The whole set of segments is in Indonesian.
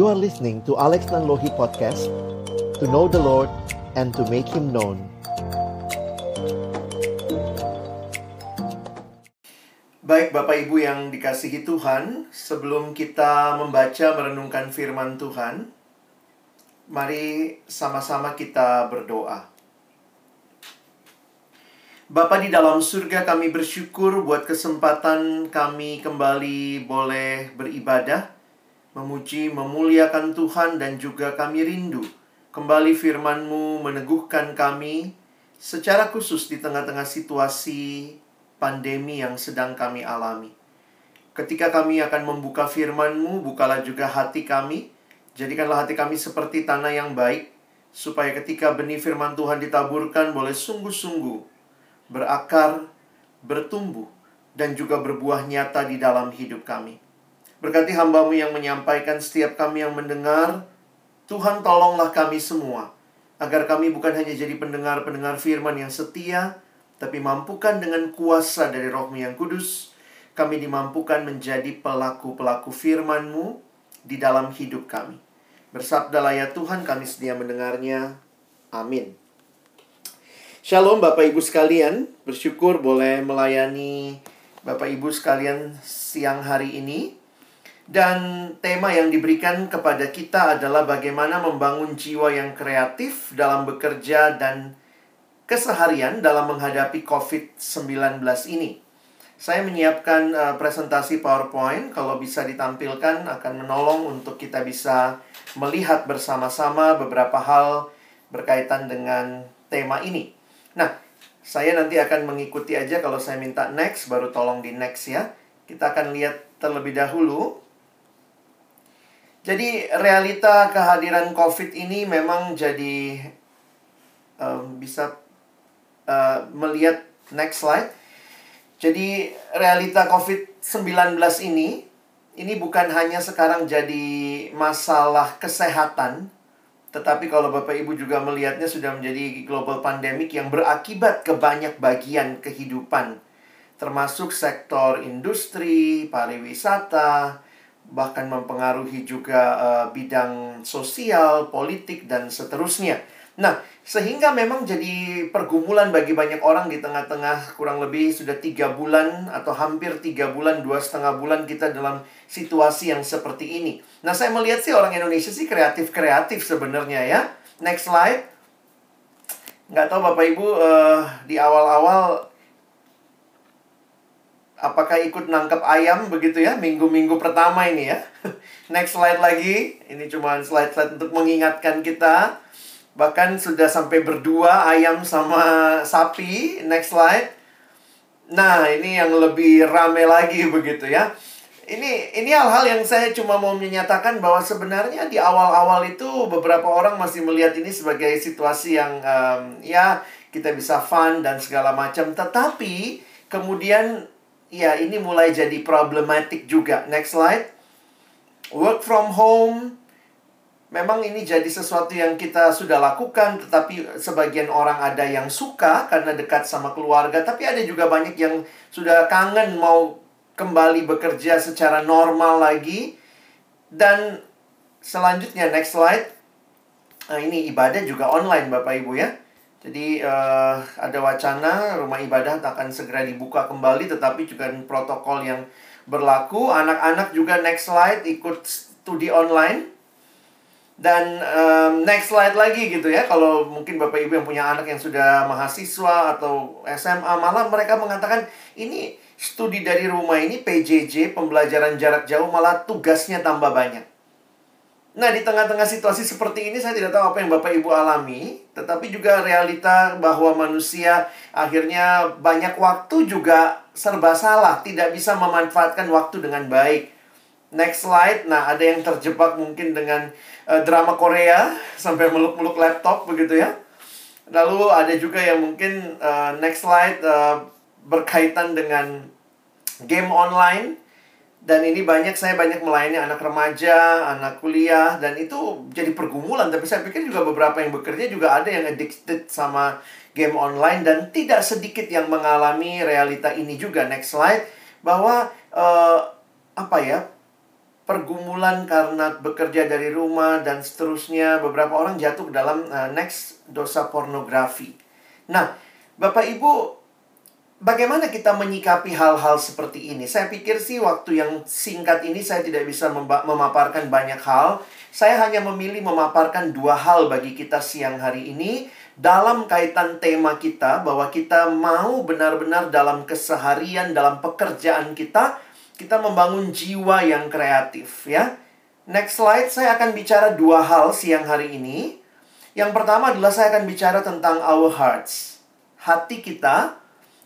You are listening to Alex Nanlohi Podcast To know the Lord and to make Him known. Baik Bapak Ibu yang dikasihi Tuhan Sebelum kita membaca merenungkan firman Tuhan Mari sama-sama kita berdoa. Bapa di dalam surga kami bersyukur buat kesempatan kami kembali boleh beribadah, memuji, memuliakan Tuhan dan juga kami rindu. Kembali firman-Mu meneguhkan kami secara khusus di tengah-tengah situasi pandemi yang sedang kami alami. Ketika kami akan membuka firman-Mu, bukalah juga hati kami. Jadikanlah hati kami seperti tanah yang baik, supaya ketika benih firman Tuhan ditaburkan boleh sungguh-sungguh berakar, bertumbuh, dan juga berbuah nyata di dalam hidup kami. Berkati hambamu yang menyampaikan setiap kami yang mendengar, Tuhan tolonglah kami semua, agar kami bukan hanya jadi pendengar-pendengar firman yang setia, tapi mampukan dengan kuasa dari rohmu yang kudus, kami dimampukan menjadi pelaku-pelaku firman-Mu di dalam hidup kami. Bersabdalah ya Tuhan, kami sedia mendengarnya. Amin. Shalom Bapak Ibu sekalian, bersyukur boleh melayani Bapak Ibu sekalian siang hari ini. Dan tema yang diberikan kepada kita adalah bagaimana membangun jiwa yang kreatif dalam bekerja dan keseharian dalam menghadapi COVID-19 ini. Saya menyiapkan uh, presentasi PowerPoint, kalau bisa ditampilkan akan menolong untuk kita bisa melihat bersama-sama beberapa hal berkaitan dengan tema ini. Nah, saya nanti akan mengikuti aja kalau saya minta next, baru tolong di next ya. Kita akan lihat terlebih dahulu. Jadi realita kehadiran COVID ini memang jadi um, bisa uh, melihat next slide. Jadi realita COVID-19 ini ini bukan hanya sekarang jadi masalah kesehatan, tetapi kalau Bapak Ibu juga melihatnya sudah menjadi global pandemic yang berakibat ke banyak bagian kehidupan. Termasuk sektor industri, pariwisata, bahkan mempengaruhi juga uh, bidang sosial, politik, dan seterusnya. Nah, sehingga memang jadi pergumulan bagi banyak orang di tengah-tengah kurang lebih sudah tiga bulan atau hampir tiga bulan, dua setengah bulan kita dalam situasi yang seperti ini. Nah, saya melihat sih orang Indonesia sih kreatif-kreatif sebenarnya ya. Next slide. Nggak tahu Bapak Ibu uh, di awal-awal apakah ikut nangkep ayam begitu ya minggu-minggu pertama ini ya. Next slide lagi. Ini cuma slide-slide untuk mengingatkan kita Bahkan sudah sampai berdua ayam sama sapi. Next slide. Nah, ini yang lebih rame lagi begitu ya. Ini ini hal-hal yang saya cuma mau menyatakan bahwa sebenarnya di awal-awal itu beberapa orang masih melihat ini sebagai situasi yang um, ya kita bisa fun dan segala macam. Tetapi kemudian ya ini mulai jadi problematik juga. Next slide. Work from home, memang ini jadi sesuatu yang kita sudah lakukan, tetapi sebagian orang ada yang suka karena dekat sama keluarga, tapi ada juga banyak yang sudah kangen mau kembali bekerja secara normal lagi. Dan selanjutnya next slide. Nah, ini ibadah juga online Bapak Ibu ya. Jadi uh, ada wacana rumah ibadah akan segera dibuka kembali tetapi juga protokol yang berlaku. Anak-anak juga next slide ikut studi online dan um, next slide lagi gitu ya, kalau mungkin Bapak Ibu yang punya anak yang sudah mahasiswa atau SMA, malah mereka mengatakan ini studi dari rumah ini PJJ, pembelajaran jarak jauh, malah tugasnya tambah banyak. Nah, di tengah-tengah situasi seperti ini, saya tidak tahu apa yang Bapak Ibu alami, tetapi juga realita bahwa manusia akhirnya banyak waktu juga serba salah, tidak bisa memanfaatkan waktu dengan baik. Next slide. Nah, ada yang terjebak mungkin dengan uh, drama Korea sampai meluk-meluk laptop begitu ya. Lalu ada juga yang mungkin uh, next slide uh, berkaitan dengan game online dan ini banyak saya banyak melayani anak remaja, anak kuliah dan itu jadi pergumulan tapi saya pikir juga beberapa yang bekerja juga ada yang addicted sama game online dan tidak sedikit yang mengalami realita ini juga next slide bahwa uh, apa ya pergumulan karena bekerja dari rumah dan seterusnya. Beberapa orang jatuh dalam uh, next dosa pornografi. Nah, Bapak Ibu, bagaimana kita menyikapi hal-hal seperti ini? Saya pikir sih waktu yang singkat ini saya tidak bisa memaparkan banyak hal. Saya hanya memilih memaparkan dua hal bagi kita siang hari ini dalam kaitan tema kita bahwa kita mau benar-benar dalam keseharian, dalam pekerjaan kita, kita membangun jiwa yang kreatif ya. Next slide, saya akan bicara dua hal siang hari ini. Yang pertama adalah saya akan bicara tentang our hearts, hati kita.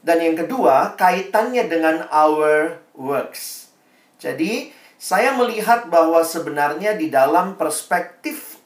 Dan yang kedua, kaitannya dengan our works. Jadi, saya melihat bahwa sebenarnya di dalam perspektif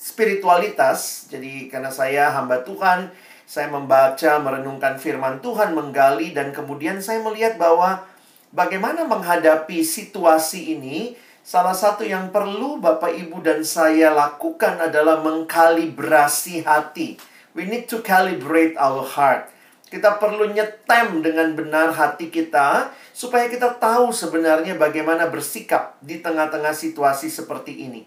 spiritualitas. Jadi karena saya hamba Tuhan, saya membaca, merenungkan firman Tuhan, menggali dan kemudian saya melihat bahwa bagaimana menghadapi situasi ini Salah satu yang perlu Bapak Ibu dan saya lakukan adalah mengkalibrasi hati. We need to calibrate our heart. Kita perlu nyetem dengan benar hati kita supaya kita tahu sebenarnya bagaimana bersikap di tengah-tengah situasi seperti ini.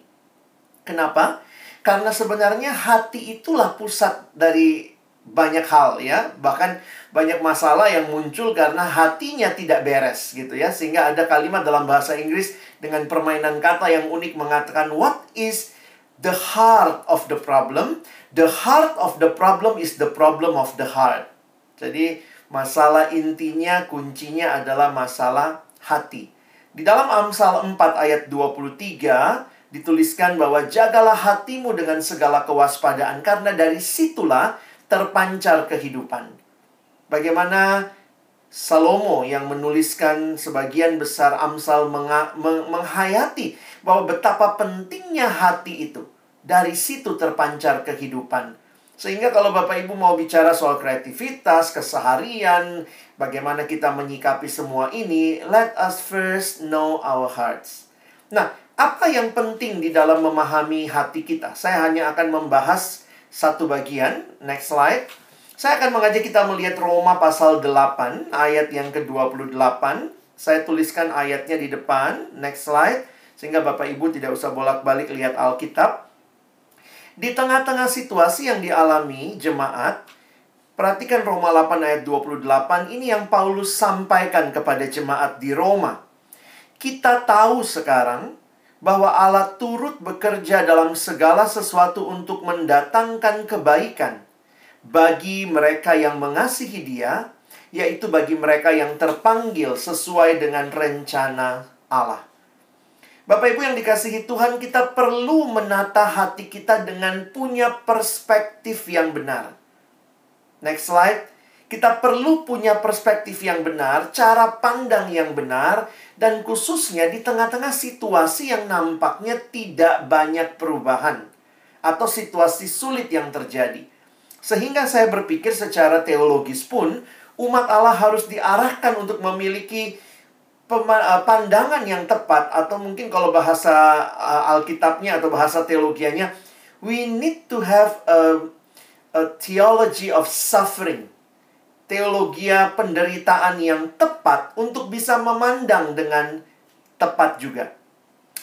Kenapa? Karena sebenarnya hati itulah pusat dari banyak hal ya. Bahkan banyak masalah yang muncul karena hatinya tidak beres gitu ya. Sehingga ada kalimat dalam bahasa Inggris dengan permainan kata yang unik mengatakan what is the heart of the problem? The heart of the problem is the problem of the heart. Jadi masalah intinya kuncinya adalah masalah hati. Di dalam Amsal 4 ayat 23 dituliskan bahwa jagalah hatimu dengan segala kewaspadaan karena dari situlah terpancar kehidupan. Bagaimana Salomo yang menuliskan sebagian besar Amsal menghayati bahwa betapa pentingnya hati itu. Dari situ terpancar kehidupan. Sehingga kalau Bapak Ibu mau bicara soal kreativitas, keseharian, bagaimana kita menyikapi semua ini, let us first know our hearts. Nah, apa yang penting di dalam memahami hati kita? Saya hanya akan membahas satu bagian. Next slide. Saya akan mengajak kita melihat Roma pasal 8 ayat yang ke-28. Saya tuliskan ayatnya di depan. Next slide. Sehingga Bapak Ibu tidak usah bolak-balik lihat Alkitab. Di tengah-tengah situasi yang dialami jemaat, perhatikan Roma 8 ayat 28 ini yang Paulus sampaikan kepada jemaat di Roma. Kita tahu sekarang bahwa Allah turut bekerja dalam segala sesuatu untuk mendatangkan kebaikan bagi mereka yang mengasihi Dia, yaitu bagi mereka yang terpanggil sesuai dengan rencana Allah. Bapak Ibu yang dikasihi Tuhan, kita perlu menata hati kita dengan punya perspektif yang benar. Next slide. Kita perlu punya perspektif yang benar, cara pandang yang benar, dan khususnya di tengah-tengah situasi yang nampaknya tidak banyak perubahan atau situasi sulit yang terjadi. Sehingga saya berpikir secara teologis pun, umat Allah harus diarahkan untuk memiliki pandangan yang tepat atau mungkin kalau bahasa eh, Alkitabnya atau bahasa teologianya, we need to have a, a theology of suffering teologi penderitaan yang tepat untuk bisa memandang dengan tepat juga.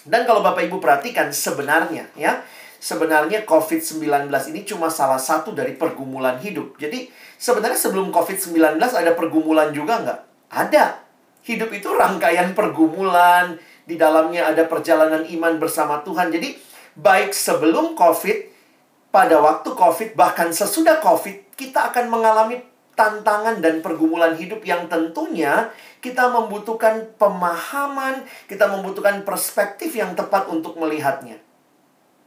Dan kalau Bapak Ibu perhatikan sebenarnya ya, sebenarnya COVID-19 ini cuma salah satu dari pergumulan hidup. Jadi sebenarnya sebelum COVID-19 ada pergumulan juga nggak? Ada. Hidup itu rangkaian pergumulan, di dalamnya ada perjalanan iman bersama Tuhan. Jadi baik sebelum COVID, pada waktu COVID, bahkan sesudah COVID, kita akan mengalami tantangan dan pergumulan hidup yang tentunya kita membutuhkan pemahaman, kita membutuhkan perspektif yang tepat untuk melihatnya.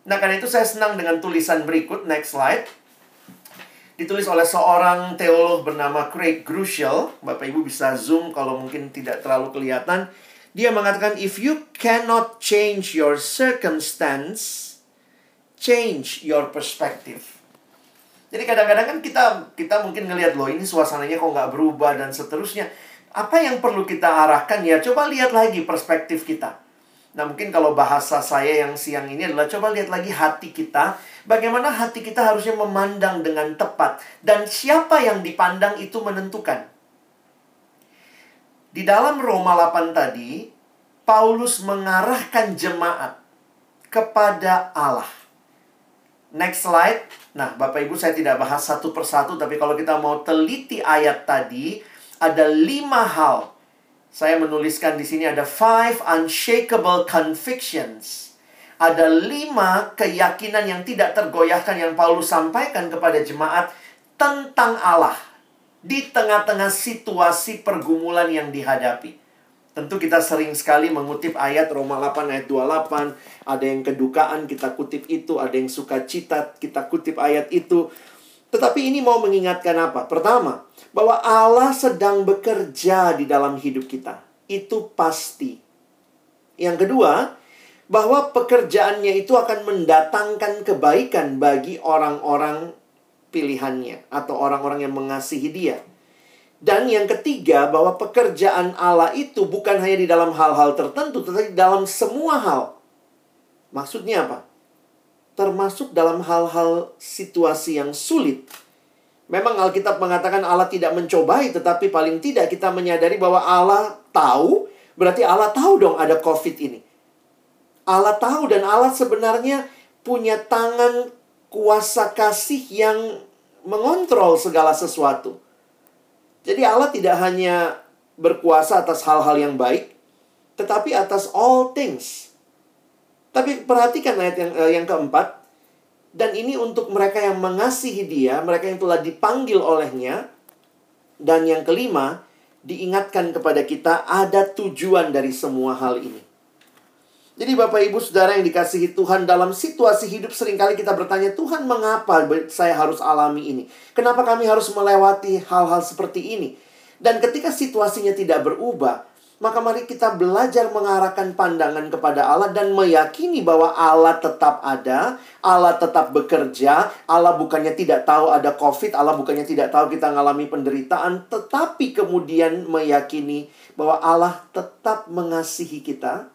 Nah, karena itu saya senang dengan tulisan berikut, next slide. Ditulis oleh seorang teolog bernama Craig Groeschel. Bapak Ibu bisa zoom kalau mungkin tidak terlalu kelihatan. Dia mengatakan, if you cannot change your circumstance, change your perspective. Jadi kadang-kadang kan kita kita mungkin ngelihat loh ini suasananya kok nggak berubah dan seterusnya. Apa yang perlu kita arahkan ya? Coba lihat lagi perspektif kita. Nah mungkin kalau bahasa saya yang siang ini adalah coba lihat lagi hati kita. Bagaimana hati kita harusnya memandang dengan tepat. Dan siapa yang dipandang itu menentukan. Di dalam Roma 8 tadi, Paulus mengarahkan jemaat kepada Allah. Next slide. Nah, Bapak Ibu saya tidak bahas satu persatu, tapi kalau kita mau teliti ayat tadi, ada lima hal. Saya menuliskan di sini ada five unshakable convictions. Ada lima keyakinan yang tidak tergoyahkan yang Paulus sampaikan kepada jemaat tentang Allah di tengah-tengah situasi pergumulan yang dihadapi. Tentu kita sering sekali mengutip ayat Roma 8 ayat 28. Ada yang kedukaan, kita kutip itu. Ada yang suka cita, kita kutip ayat itu. Tetapi ini mau mengingatkan apa? Pertama, bahwa Allah sedang bekerja di dalam hidup kita. Itu pasti. Yang kedua, bahwa pekerjaannya itu akan mendatangkan kebaikan bagi orang-orang pilihannya atau orang-orang yang mengasihi dia. Dan yang ketiga, bahwa pekerjaan Allah itu bukan hanya di dalam hal-hal tertentu, tetapi dalam semua hal. Maksudnya apa? Termasuk dalam hal-hal situasi yang sulit. Memang Alkitab mengatakan Allah tidak mencobai, tetapi paling tidak kita menyadari bahwa Allah tahu, berarti Allah tahu dong ada COVID ini. Allah tahu dan Allah sebenarnya punya tangan kuasa kasih yang mengontrol segala sesuatu. Jadi Allah tidak hanya berkuasa atas hal-hal yang baik, tetapi atas all things. Tapi perhatikan ayat yang uh, yang keempat, dan ini untuk mereka yang mengasihi Dia, mereka yang telah dipanggil olehnya. Dan yang kelima, diingatkan kepada kita ada tujuan dari semua hal ini. Jadi Bapak Ibu Saudara yang dikasihi Tuhan dalam situasi hidup sering kali kita bertanya, Tuhan mengapa saya harus alami ini? Kenapa kami harus melewati hal-hal seperti ini? Dan ketika situasinya tidak berubah, maka mari kita belajar mengarahkan pandangan kepada Allah dan meyakini bahwa Allah tetap ada, Allah tetap bekerja, Allah bukannya tidak tahu ada COVID, Allah bukannya tidak tahu kita mengalami penderitaan, tetapi kemudian meyakini bahwa Allah tetap mengasihi kita,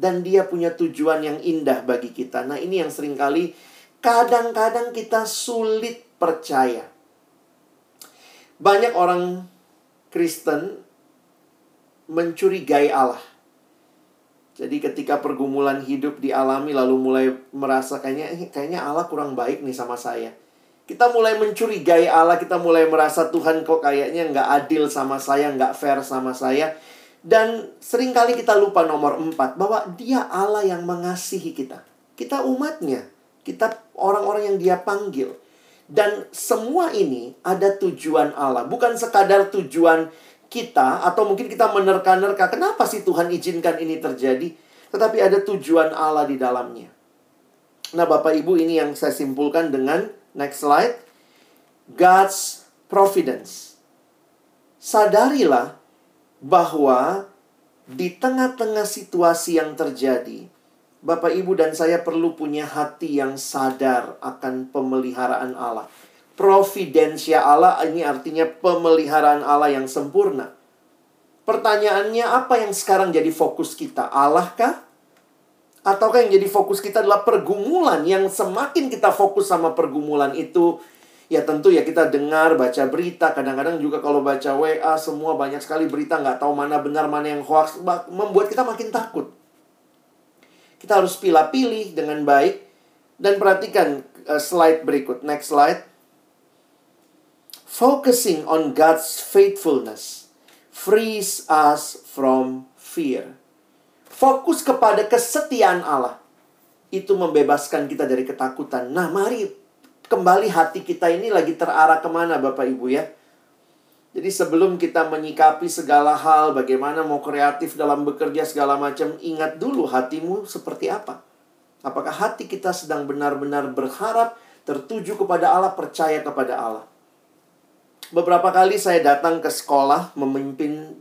dan dia punya tujuan yang indah bagi kita. Nah, ini yang sering kali kadang-kadang kita sulit percaya. Banyak orang Kristen mencurigai Allah. Jadi ketika pergumulan hidup dialami lalu mulai merasa kayaknya eh, kayaknya Allah kurang baik nih sama saya. Kita mulai mencurigai Allah, kita mulai merasa Tuhan kok kayaknya nggak adil sama saya, nggak fair sama saya. Dan sering kali kita lupa nomor empat, bahwa dia Allah yang mengasihi kita. Kita umatnya. Kita orang-orang yang dia panggil. Dan semua ini ada tujuan Allah. Bukan sekadar tujuan kita, atau mungkin kita menerka-nerka, kenapa sih Tuhan izinkan ini terjadi? Tetapi ada tujuan Allah di dalamnya. Nah Bapak Ibu ini yang saya simpulkan dengan next slide. God's providence. Sadarilah bahwa di tengah-tengah situasi yang terjadi, Bapak, Ibu, dan saya perlu punya hati yang sadar akan pemeliharaan Allah. Providensia Allah ini artinya pemeliharaan Allah yang sempurna. Pertanyaannya, apa yang sekarang jadi fokus kita? Allah kah? Ataukah yang jadi fokus kita adalah pergumulan yang semakin kita fokus sama pergumulan itu, Ya tentu ya kita dengar, baca berita, kadang-kadang juga kalau baca WA semua banyak sekali berita nggak tahu mana benar mana yang hoax, membuat kita makin takut. Kita harus pilih-pilih dengan baik dan perhatikan uh, slide berikut, next slide. Focusing on God's faithfulness frees us from fear. Fokus kepada kesetiaan Allah itu membebaskan kita dari ketakutan. Nah, mari kembali hati kita ini lagi terarah ke mana Bapak Ibu ya. Jadi sebelum kita menyikapi segala hal, bagaimana mau kreatif dalam bekerja segala macam, ingat dulu hatimu seperti apa. Apakah hati kita sedang benar-benar berharap, tertuju kepada Allah, percaya kepada Allah. Beberapa kali saya datang ke sekolah memimpin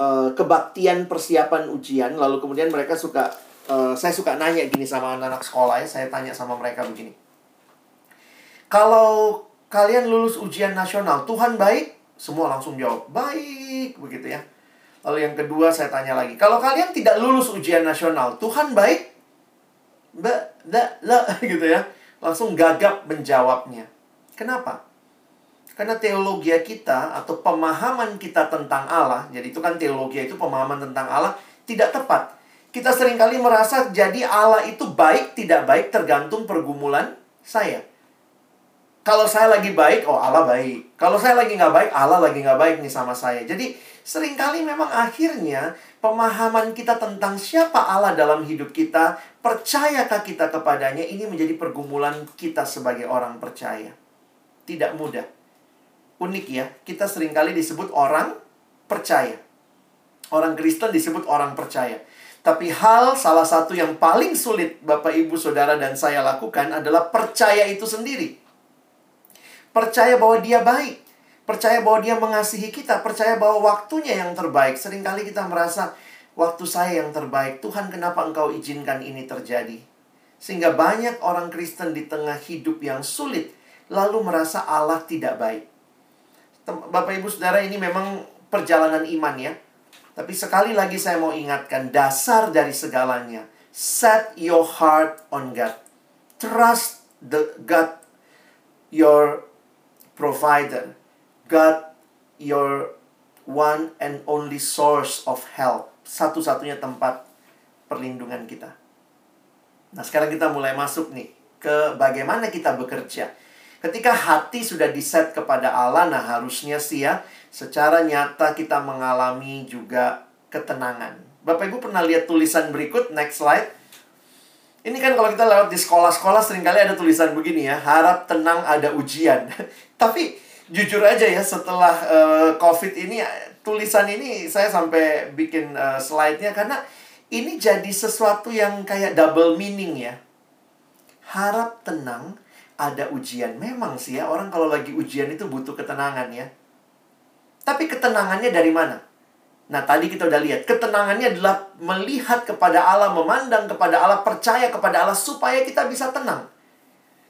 uh, kebaktian persiapan ujian, lalu kemudian mereka suka, uh, saya suka nanya gini sama anak-anak sekolah ya, saya tanya sama mereka begini kalau kalian lulus ujian nasional, Tuhan baik? Semua langsung jawab, baik, begitu ya. Lalu yang kedua saya tanya lagi, kalau kalian tidak lulus ujian nasional, Tuhan baik? Ba, da, la, gitu ya. Langsung gagap menjawabnya. Kenapa? Karena teologi kita atau pemahaman kita tentang Allah, jadi itu kan teologi itu pemahaman tentang Allah, tidak tepat. Kita sering kali merasa jadi Allah itu baik tidak baik tergantung pergumulan saya. Kalau saya lagi baik, oh Allah baik. Kalau saya lagi nggak baik, Allah lagi nggak baik nih sama saya. Jadi sering kali memang akhirnya pemahaman kita tentang siapa Allah dalam hidup kita, percayakah kita kepadanya, ini menjadi pergumulan kita sebagai orang percaya. Tidak mudah. Unik ya, kita sering kali disebut orang percaya. Orang Kristen disebut orang percaya. Tapi hal salah satu yang paling sulit Bapak, Ibu, Saudara, dan saya lakukan adalah percaya itu sendiri percaya bahwa dia baik, percaya bahwa dia mengasihi kita, percaya bahwa waktunya yang terbaik. Seringkali kita merasa waktu saya yang terbaik. Tuhan, kenapa Engkau izinkan ini terjadi? Sehingga banyak orang Kristen di tengah hidup yang sulit lalu merasa Allah tidak baik. Bapak Ibu Saudara ini memang perjalanan iman ya. Tapi sekali lagi saya mau ingatkan dasar dari segalanya. Set your heart on God. Trust the God your provider. God, your one and only source of help. Satu-satunya tempat perlindungan kita. Nah, sekarang kita mulai masuk nih ke bagaimana kita bekerja. Ketika hati sudah diset kepada Allah, nah harusnya sih ya, secara nyata kita mengalami juga ketenangan. Bapak Ibu pernah lihat tulisan berikut, next slide. Ini kan kalau kita lewat di sekolah-sekolah sering kali ada tulisan begini ya, harap tenang ada ujian. Tapi jujur aja ya setelah uh, COVID ini tulisan ini saya sampai bikin uh, slide-nya karena ini jadi sesuatu yang kayak double meaning ya. Harap tenang ada ujian. Memang sih ya orang kalau lagi ujian itu butuh ketenangan ya. Tapi ketenangannya dari mana? Nah, tadi kita udah lihat, ketenangannya adalah melihat kepada Allah, memandang kepada Allah, percaya kepada Allah supaya kita bisa tenang.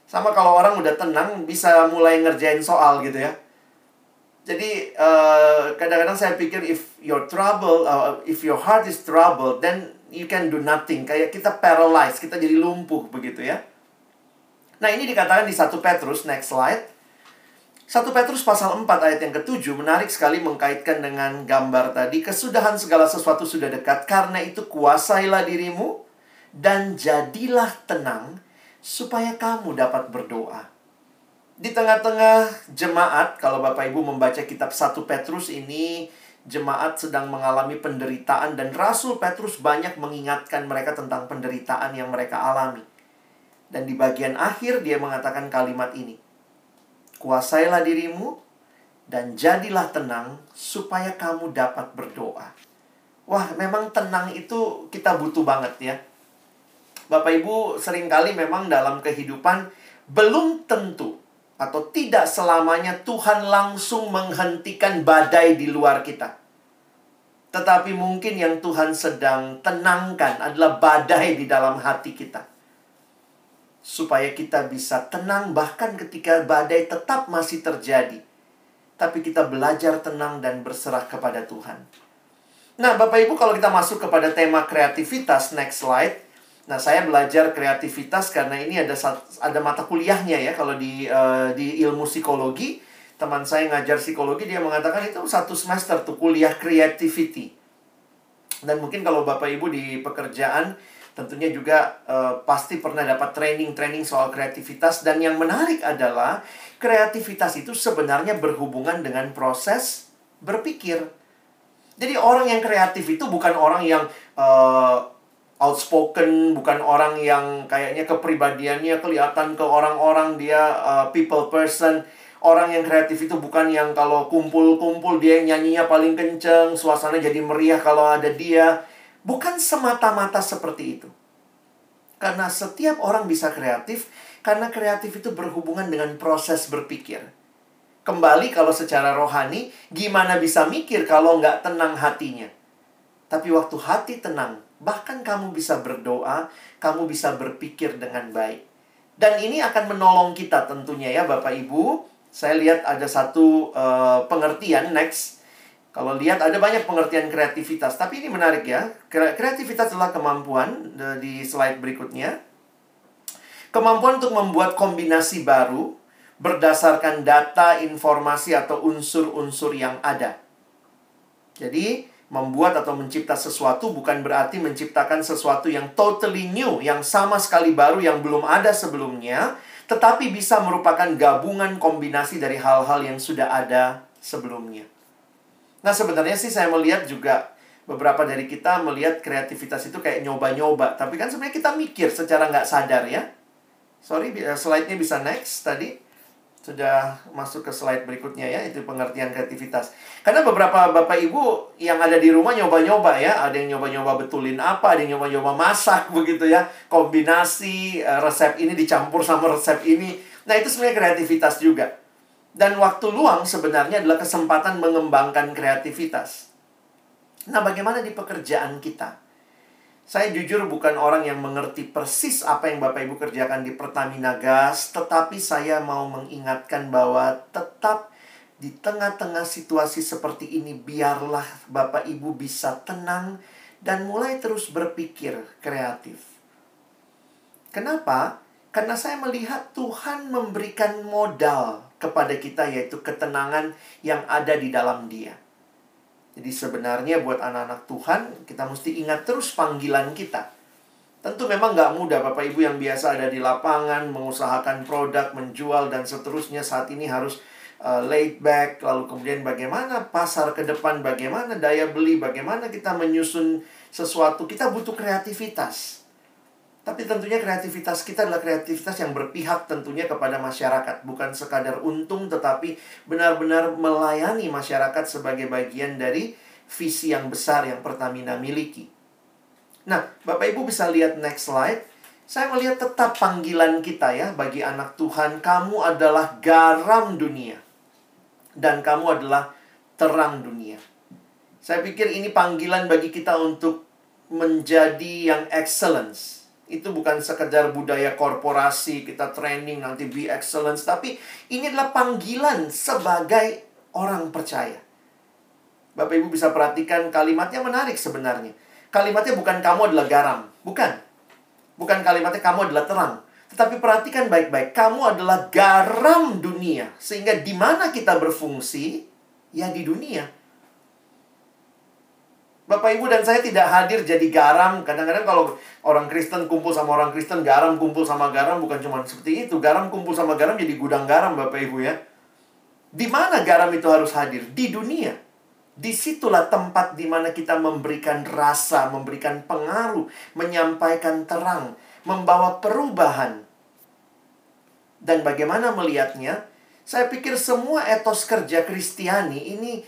Sama kalau orang udah tenang, bisa mulai ngerjain soal gitu ya. Jadi, eh, kadang-kadang saya pikir if your trouble, uh, if your heart is troubled, then you can do nothing. Kayak kita paralyzed, kita jadi lumpuh begitu ya. Nah, ini dikatakan di satu Petrus, next slide. 1 Petrus pasal 4 ayat yang ketujuh menarik sekali mengkaitkan dengan gambar tadi. Kesudahan segala sesuatu sudah dekat. Karena itu kuasailah dirimu dan jadilah tenang supaya kamu dapat berdoa. Di tengah-tengah jemaat, kalau Bapak Ibu membaca kitab 1 Petrus ini, jemaat sedang mengalami penderitaan dan Rasul Petrus banyak mengingatkan mereka tentang penderitaan yang mereka alami. Dan di bagian akhir dia mengatakan kalimat ini kuasailah dirimu, dan jadilah tenang supaya kamu dapat berdoa. Wah, memang tenang itu kita butuh banget ya. Bapak Ibu sering kali memang dalam kehidupan belum tentu atau tidak selamanya Tuhan langsung menghentikan badai di luar kita. Tetapi mungkin yang Tuhan sedang tenangkan adalah badai di dalam hati kita supaya kita bisa tenang bahkan ketika badai tetap masih terjadi. Tapi kita belajar tenang dan berserah kepada Tuhan. Nah, Bapak Ibu kalau kita masuk kepada tema kreativitas next slide. Nah, saya belajar kreativitas karena ini ada ada mata kuliahnya ya kalau di uh, di ilmu psikologi. Teman saya ngajar psikologi dia mengatakan itu satu semester tuh kuliah creativity. Dan mungkin kalau Bapak Ibu di pekerjaan tentunya juga uh, pasti pernah dapat training-training soal kreativitas dan yang menarik adalah kreativitas itu sebenarnya berhubungan dengan proses berpikir. Jadi orang yang kreatif itu bukan orang yang uh, outspoken, bukan orang yang kayaknya kepribadiannya kelihatan ke orang-orang dia uh, people person. Orang yang kreatif itu bukan yang kalau kumpul-kumpul dia nyanyinya paling kenceng, suasana jadi meriah kalau ada dia Bukan semata-mata seperti itu. Karena setiap orang bisa kreatif, karena kreatif itu berhubungan dengan proses berpikir. Kembali kalau secara rohani, gimana bisa mikir kalau nggak tenang hatinya? Tapi waktu hati tenang, bahkan kamu bisa berdoa, kamu bisa berpikir dengan baik. Dan ini akan menolong kita tentunya ya Bapak Ibu. Saya lihat ada satu uh, pengertian next kalau lihat ada banyak pengertian kreativitas, tapi ini menarik ya. Kreativitas adalah kemampuan di slide berikutnya. Kemampuan untuk membuat kombinasi baru berdasarkan data, informasi atau unsur-unsur yang ada. Jadi, Membuat atau mencipta sesuatu bukan berarti menciptakan sesuatu yang totally new, yang sama sekali baru, yang belum ada sebelumnya, tetapi bisa merupakan gabungan kombinasi dari hal-hal yang sudah ada sebelumnya. Nah, sebenarnya sih saya melihat juga beberapa dari kita melihat kreativitas itu kayak nyoba-nyoba, tapi kan sebenarnya kita mikir secara nggak sadar ya. Sorry, slide-nya bisa next tadi. Sudah masuk ke slide berikutnya ya itu pengertian kreativitas. Karena beberapa bapak ibu yang ada di rumah nyoba-nyoba ya. Ada yang nyoba-nyoba betulin apa ada yang nyoba-nyoba masak begitu ya. Kombinasi uh, resep ini dicampur sama resep ini. Nah itu sebenarnya kreativitas juga dan waktu luang sebenarnya adalah kesempatan mengembangkan kreativitas nah bagaimana di pekerjaan kita saya jujur bukan orang yang mengerti persis apa yang Bapak Ibu kerjakan di Pertamina Gas, tetapi saya mau mengingatkan bahwa tetap di tengah-tengah situasi seperti ini biarlah Bapak Ibu bisa tenang dan mulai terus berpikir kreatif. Kenapa? Karena saya melihat Tuhan memberikan modal kepada kita yaitu ketenangan yang ada di dalam Dia. Jadi sebenarnya buat anak-anak Tuhan, kita mesti ingat terus panggilan kita. Tentu memang nggak mudah Bapak Ibu yang biasa ada di lapangan, mengusahakan produk, menjual, dan seterusnya saat ini harus uh, laid back. Lalu kemudian bagaimana pasar ke depan, bagaimana daya beli, bagaimana kita menyusun sesuatu. Kita butuh kreativitas. Tapi tentunya kreativitas kita adalah kreativitas yang berpihak tentunya kepada masyarakat. Bukan sekadar untung tetapi benar-benar melayani masyarakat sebagai bagian dari visi yang besar yang Pertamina miliki. Nah, Bapak Ibu bisa lihat next slide. Saya melihat tetap panggilan kita ya bagi anak Tuhan. Kamu adalah garam dunia. Dan kamu adalah terang dunia. Saya pikir ini panggilan bagi kita untuk menjadi yang excellence itu bukan sekedar budaya korporasi, kita training nanti be excellence, tapi ini adalah panggilan sebagai orang percaya. Bapak Ibu bisa perhatikan kalimatnya menarik sebenarnya. Kalimatnya bukan kamu adalah garam, bukan. Bukan kalimatnya kamu adalah terang. Tetapi perhatikan baik-baik, kamu adalah garam dunia. Sehingga di mana kita berfungsi, ya di dunia. Bapak Ibu dan saya tidak hadir jadi garam. Kadang-kadang kalau orang Kristen kumpul sama orang Kristen, garam kumpul sama garam bukan cuma seperti itu. Garam kumpul sama garam jadi gudang garam Bapak Ibu ya. Di mana garam itu harus hadir? Di dunia. Di situlah tempat di mana kita memberikan rasa, memberikan pengaruh, menyampaikan terang, membawa perubahan. Dan bagaimana melihatnya? Saya pikir semua etos kerja Kristiani ini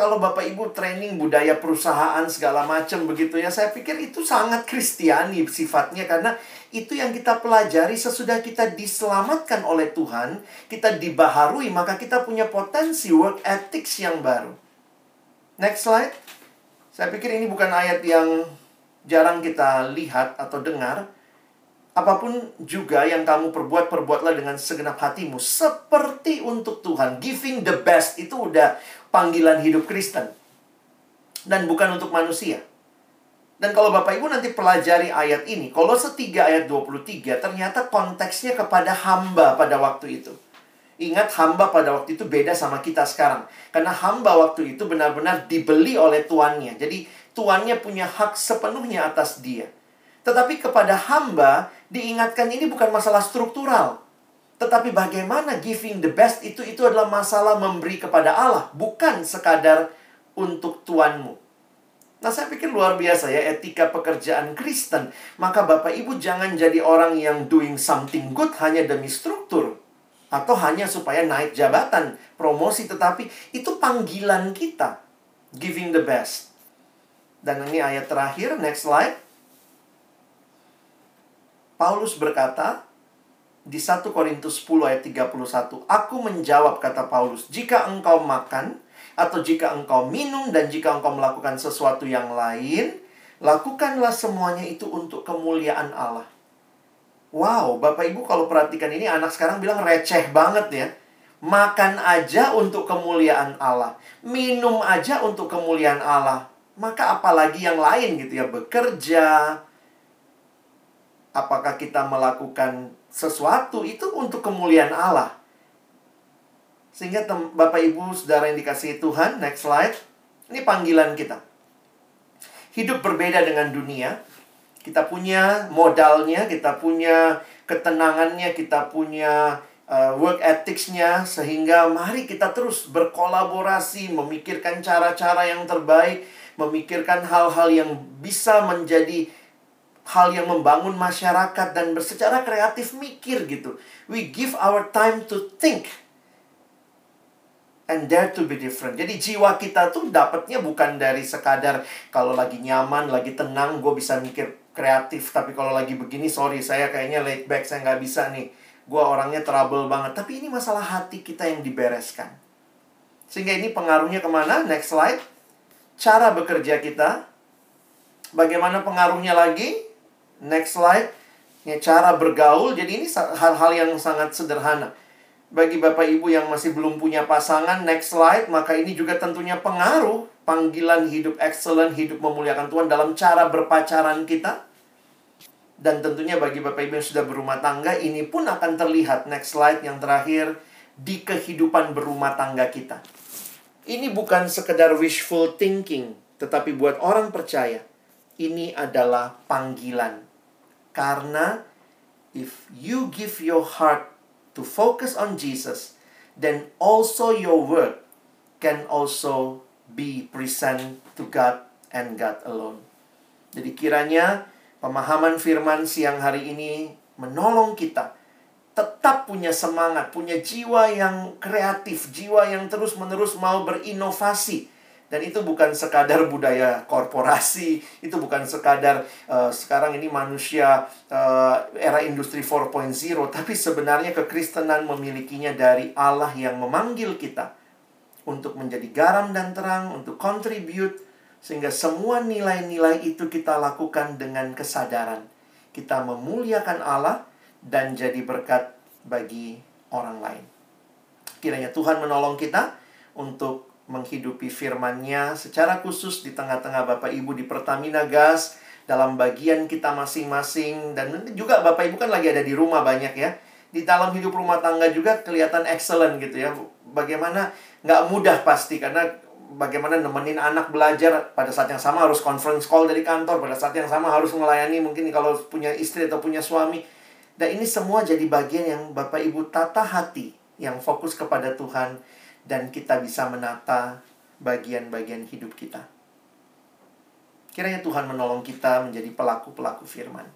kalau Bapak Ibu training budaya perusahaan segala macam begitu ya, saya pikir itu sangat kristiani sifatnya karena itu yang kita pelajari sesudah kita diselamatkan oleh Tuhan, kita dibaharui, maka kita punya potensi work ethics yang baru. Next slide. Saya pikir ini bukan ayat yang jarang kita lihat atau dengar. Apa pun juga yang kamu perbuat, perbuatlah dengan segenap hatimu. Seperti untuk Tuhan. Giving the best itu udah panggilan hidup Kristen. Dan bukan untuk manusia. Dan kalau Bapak Ibu nanti pelajari ayat ini, kalau setiga ayat 23, ternyata konteksnya kepada hamba pada waktu itu. Ingat hamba pada waktu itu beda sama kita sekarang. Karena hamba waktu itu benar-benar dibeli oleh tuannya. Jadi tuannya punya hak sepenuhnya atas dia. Tetapi kepada hamba diingatkan ini bukan masalah struktural. Tetapi bagaimana giving the best itu itu adalah masalah memberi kepada Allah, bukan sekadar untuk tuanmu. Nah, saya pikir luar biasa ya etika pekerjaan Kristen. Maka Bapak Ibu jangan jadi orang yang doing something good hanya demi struktur atau hanya supaya naik jabatan, promosi, tetapi itu panggilan kita. Giving the best. Dan ini ayat terakhir, next slide. Paulus berkata, di 1 Korintus 10 ayat 31, Aku menjawab kata Paulus, jika engkau makan atau jika engkau minum dan jika engkau melakukan sesuatu yang lain, lakukanlah semuanya itu untuk kemuliaan Allah. Wow, Bapak Ibu kalau perhatikan ini anak sekarang bilang receh banget ya. Makan aja untuk kemuliaan Allah. Minum aja untuk kemuliaan Allah. Maka apalagi yang lain gitu ya, bekerja. Apakah kita melakukan sesuatu itu untuk kemuliaan Allah. Sehingga Bapak Ibu Saudara yang dikasihi Tuhan, next slide. Ini panggilan kita. hidup berbeda dengan dunia. Kita punya modalnya, kita punya ketenangannya, kita punya uh, work ethics-nya sehingga mari kita terus berkolaborasi, memikirkan cara-cara yang terbaik, memikirkan hal-hal yang bisa menjadi hal yang membangun masyarakat dan bersecara kreatif mikir gitu. We give our time to think and dare to be different. Jadi jiwa kita tuh dapatnya bukan dari sekadar kalau lagi nyaman, lagi tenang, gue bisa mikir kreatif. Tapi kalau lagi begini, sorry, saya kayaknya laid back, saya nggak bisa nih. Gue orangnya trouble banget. Tapi ini masalah hati kita yang dibereskan. Sehingga ini pengaruhnya ke mana? Next slide. Cara bekerja kita. Bagaimana pengaruhnya lagi? Next slide. Ya, cara bergaul. Jadi ini hal-hal yang sangat sederhana bagi Bapak Ibu yang masih belum punya pasangan, next slide, maka ini juga tentunya pengaruh panggilan hidup excellent, hidup memuliakan Tuhan dalam cara berpacaran kita. Dan tentunya bagi Bapak Ibu yang sudah berumah tangga, ini pun akan terlihat next slide yang terakhir di kehidupan berumah tangga kita. Ini bukan sekedar wishful thinking, tetapi buat orang percaya, ini adalah panggilan. Karena if you give your heart to focus on Jesus, then also your work can also be present to God and God alone. Jadi kiranya pemahaman firman siang hari ini menolong kita tetap punya semangat, punya jiwa yang kreatif, jiwa yang terus-menerus mau berinovasi dan itu bukan sekadar budaya korporasi, itu bukan sekadar uh, sekarang ini manusia uh, era industri 4.0, tapi sebenarnya kekristenan memilikinya dari Allah yang memanggil kita untuk menjadi garam dan terang, untuk contribute sehingga semua nilai-nilai itu kita lakukan dengan kesadaran. Kita memuliakan Allah dan jadi berkat bagi orang lain. Kiranya Tuhan menolong kita untuk menghidupi firman-Nya secara khusus di tengah-tengah Bapak Ibu di Pertamina Gas dalam bagian kita masing-masing. Dan juga Bapak Ibu kan lagi ada di rumah banyak ya. Di dalam hidup rumah tangga juga kelihatan excellent gitu ya. Bagaimana nggak mudah pasti karena bagaimana nemenin anak belajar pada saat yang sama harus conference call dari kantor pada saat yang sama harus melayani mungkin kalau punya istri atau punya suami. Dan ini semua jadi bagian yang Bapak Ibu tata hati yang fokus kepada Tuhan dan kita bisa menata bagian-bagian hidup kita. Kiranya Tuhan menolong kita menjadi pelaku-pelaku firman.